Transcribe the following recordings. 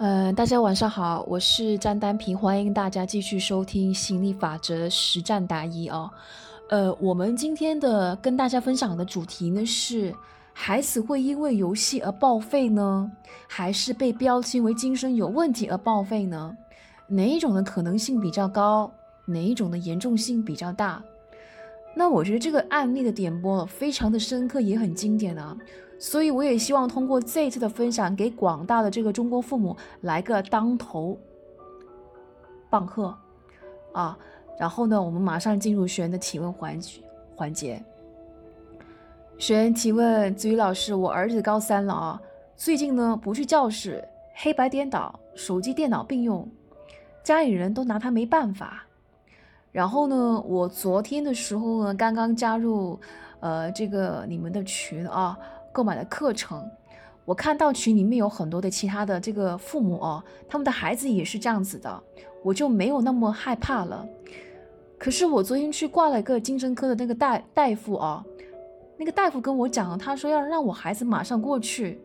呃，大家晚上好，我是张丹平，欢迎大家继续收听吸引力法则实战答疑哦。呃，我们今天的跟大家分享的主题呢是：孩子会因为游戏而报废呢，还是被标签为精神有问题而报废呢？哪一种的可能性比较高？哪一种的严重性比较大？那我觉得这个案例的点播非常的深刻，也很经典啊。所以我也希望通过这一次的分享，给广大的这个中国父母来个当头棒喝啊！然后呢，我们马上进入学员的提问环节环节。学员提问：子瑜老师，我儿子高三了啊，最近呢不去教室，黑白颠倒，手机电脑并用，家里人都拿他没办法。然后呢，我昨天的时候呢，刚刚加入呃这个你们的群啊。购买的课程，我看到群里面有很多的其他的这个父母哦，他们的孩子也是这样子的，我就没有那么害怕了。可是我昨天去挂了一个精神科的那个大大夫啊，那个大夫跟我讲，他说要让我孩子马上过去，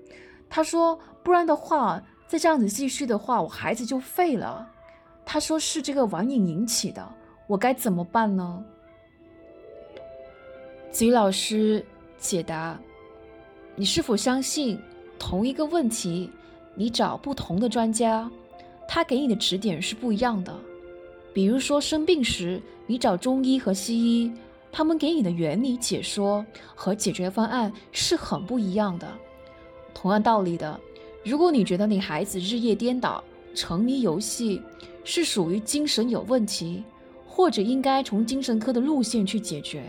他说不然的话，再这样子继续的话，我孩子就废了。他说是这个网瘾引起的，我该怎么办呢？子瑜老师解答。你是否相信，同一个问题，你找不同的专家，他给你的指点是不一样的。比如说生病时，你找中医和西医，他们给你的原理解说和解决方案是很不一样的。同样道理的，如果你觉得你孩子日夜颠倒、沉迷游戏，是属于精神有问题，或者应该从精神科的路线去解决，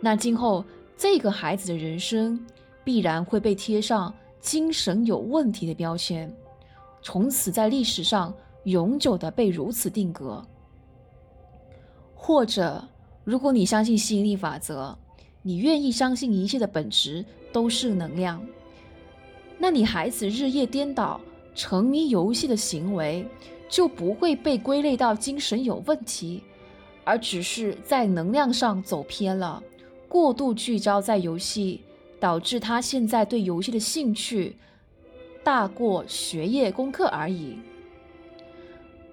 那今后这个孩子的人生。必然会被贴上精神有问题的标签，从此在历史上永久的被如此定格。或者，如果你相信吸引力法则，你愿意相信一切的本质都是能量，那你孩子日夜颠倒、沉迷游戏的行为就不会被归类到精神有问题，而只是在能量上走偏了，过度聚焦在游戏。导致他现在对游戏的兴趣大过学业功课而已。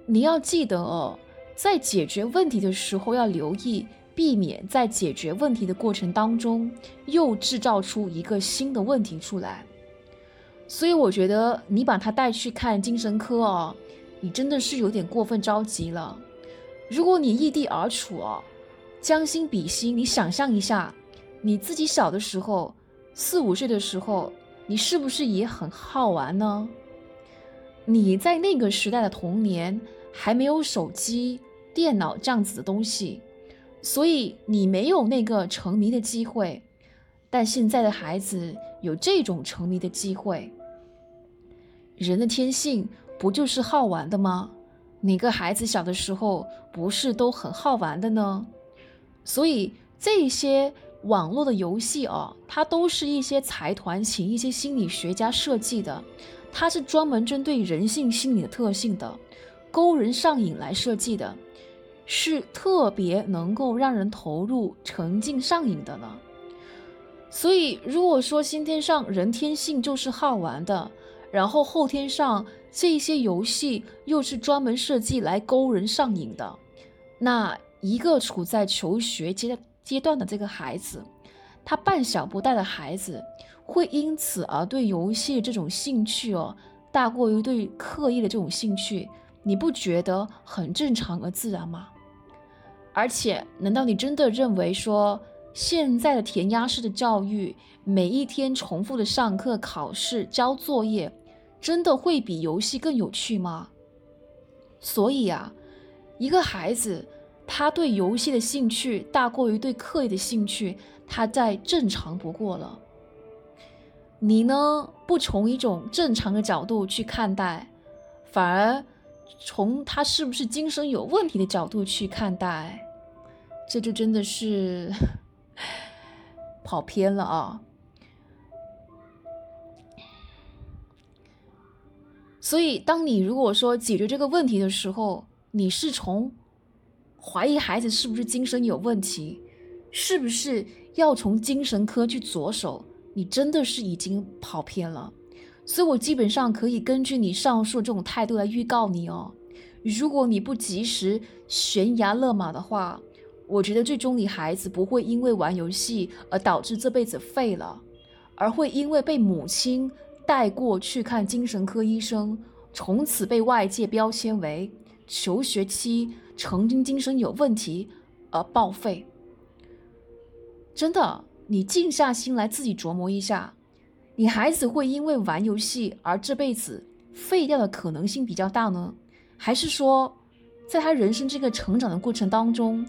你要记得哦，在解决问题的时候要留意，避免在解决问题的过程当中又制造出一个新的问题出来。所以我觉得你把他带去看精神科哦，你真的是有点过分着急了。如果你异地而处哦，将心比心，你想象一下，你自己小的时候。四五岁的时候，你是不是也很好玩呢？你在那个时代的童年还没有手机、电脑这样子的东西，所以你没有那个沉迷的机会。但现在的孩子有这种沉迷的机会。人的天性不就是好玩的吗？哪个孩子小的时候不是都很好玩的呢？所以这些。网络的游戏哦，它都是一些财团请一些心理学家设计的，它是专门针对人性心理的特性的，勾人上瘾来设计的，是特别能够让人投入沉浸上瘾的呢。所以，如果说先天上人天性就是好玩的，然后后天上这些游戏又是专门设计来勾人上瘾的，那一个处在求学阶。阶段的这个孩子，他半小不大的孩子，会因此而对游戏这种兴趣哦，大过于对课业的这种兴趣，你不觉得很正常而自然吗？而且，难道你真的认为说现在的填鸭式的教育，每一天重复的上课、考试、交作业，真的会比游戏更有趣吗？所以啊，一个孩子。他对游戏的兴趣大过于对课业的兴趣，他再正常不过了。你呢，不从一种正常的角度去看待，反而从他是不是精神有问题的角度去看待，这就真的是 跑偏了啊！所以，当你如果说解决这个问题的时候，你是从。怀疑孩子是不是精神有问题，是不是要从精神科去着手？你真的是已经跑偏了。所以我基本上可以根据你上述这种态度来预告你哦。如果你不及时悬崖勒马的话，我觉得最终你孩子不会因为玩游戏而导致这辈子废了，而会因为被母亲带过去看精神科医生，从此被外界标签为求学期曾经精神有问题而报废。真的，你静下心来自己琢磨一下，你孩子会因为玩游戏而这辈子废掉的可能性比较大呢？还是说，在他人生这个成长的过程当中，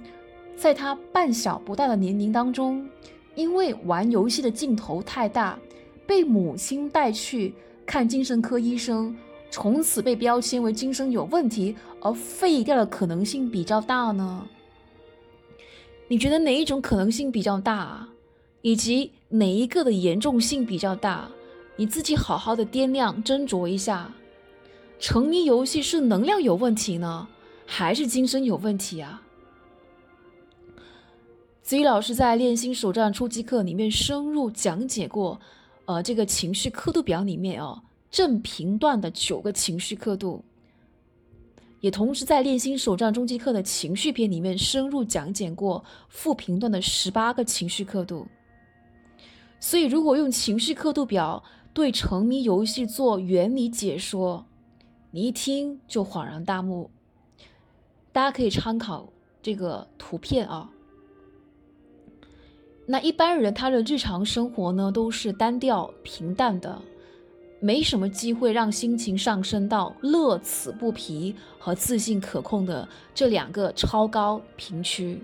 在他半小不大的年龄当中，因为玩游戏的劲头太大，被母亲带去看精神科医生，从此被标签为精神有问题而废掉的可能性比较大呢？你觉得哪一种可能性比较大，以及哪一个的严重性比较大？你自己好好的掂量斟酌一下。沉迷游戏是能量有问题呢，还是精神有问题啊？子怡老师在练心手账初级课里面深入讲解过，呃，这个情绪刻度表里面哦，正频段的九个情绪刻度，也同时在练心手账中级课的情绪篇里面深入讲解过负频段的十八个情绪刻度。所以，如果用情绪刻度表对沉迷游戏做原理解说，你一听就恍然大悟，大家可以参考这个图片啊。那一般人他的日常生活呢都是单调平淡的，没什么机会让心情上升到乐此不疲和自信可控的这两个超高频区，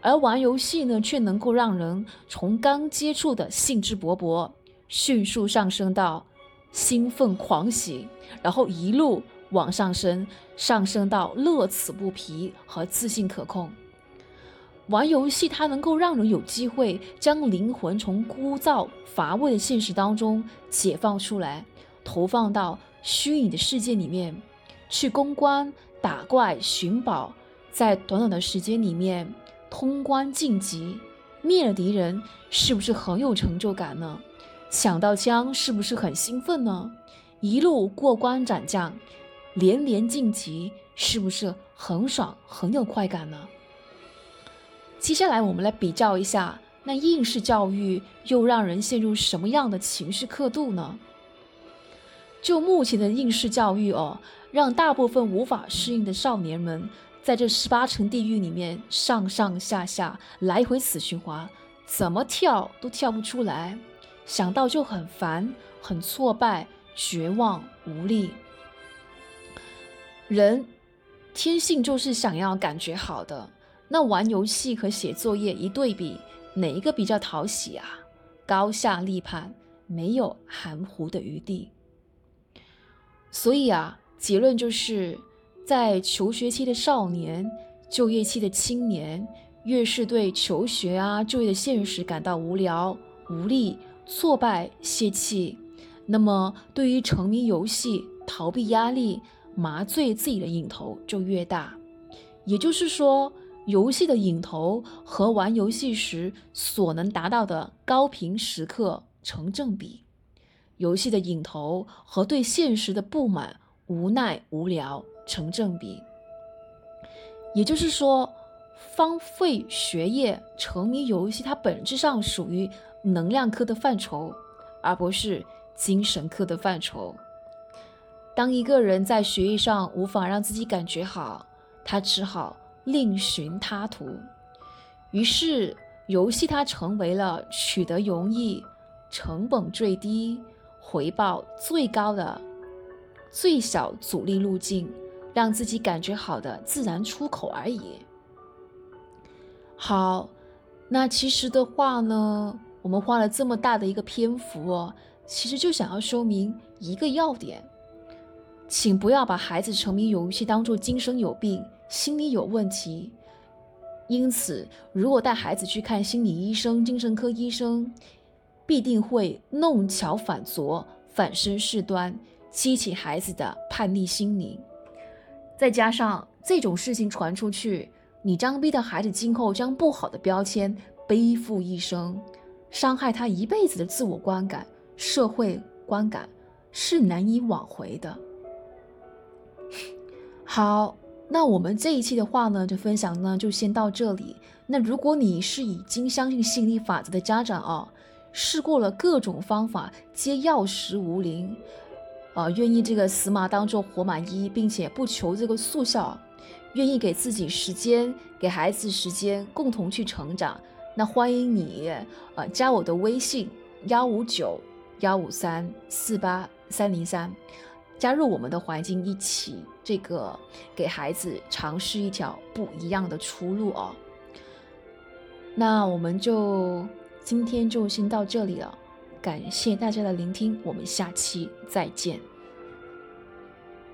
而玩游戏呢却能够让人从刚接触的兴致勃勃，迅速上升到。兴奋狂喜，然后一路往上升，上升到乐此不疲和自信可控。玩游戏，它能够让人有机会将灵魂从枯燥乏味的现实当中解放出来，投放到虚拟的世界里面去攻关、打怪、寻宝，在短短的时间里面通关晋级，灭了敌人，是不是很有成就感呢？抢到枪是不是很兴奋呢？一路过关斩将，连连晋级，是不是很爽很有快感呢？接下来我们来比较一下，那应试教育又让人陷入什么样的情绪刻度呢？就目前的应试教育哦，让大部分无法适应的少年们，在这十八层地狱里面上上下下来回死循环，怎么跳都跳不出来。想到就很烦，很挫败、绝望、无力。人天性就是想要感觉好的，那玩游戏和写作业一对比，哪一个比较讨喜啊？高下立判，没有含糊的余地。所以啊，结论就是在求学期的少年、就业期的青年，越是对求学啊、就业的现实感到无聊、无力。挫败泄气，那么对于沉迷游戏、逃避压力、麻醉自己的瘾头就越大。也就是说，游戏的瘾头和玩游戏时所能达到的高频时刻成正比，游戏的瘾头和对现实的不满、无奈、无聊成正比。也就是说，荒废学业、沉迷游戏，它本质上属于。能量科的范畴，而不是精神科的范畴。当一个人在学业上无法让自己感觉好，他只好另寻他途。于是，游戏它成为了取得容易、成本最低、回报最高的最小阻力路径，让自己感觉好的自然出口而已。好，那其实的话呢？我们花了这么大的一个篇幅哦，其实就想要说明一个要点，请不要把孩子沉迷游戏当做精神有病、心理有问题。因此，如果带孩子去看心理医生、精神科医生，必定会弄巧反拙、反身事端，激起孩子的叛逆心理。再加上这种事情传出去，你将逼得孩子今后将不好的标签背负一生。伤害他一辈子的自我观感、社会观感是难以挽回的。好，那我们这一期的话呢，就分享呢就先到这里。那如果你是已经相信吸引力法则的家长啊，试过了各种方法，皆药石无灵，啊，愿意这个死马当做活马医，并且不求这个速效，愿意给自己时间，给孩子时间，共同去成长。那欢迎你，呃，加我的微信幺五九幺五三四八三零三。加入我们的环境，一起这个给孩子尝试一条不一样的出路哦。那我们就今天就先到这里了，感谢大家的聆听，我们下期再见。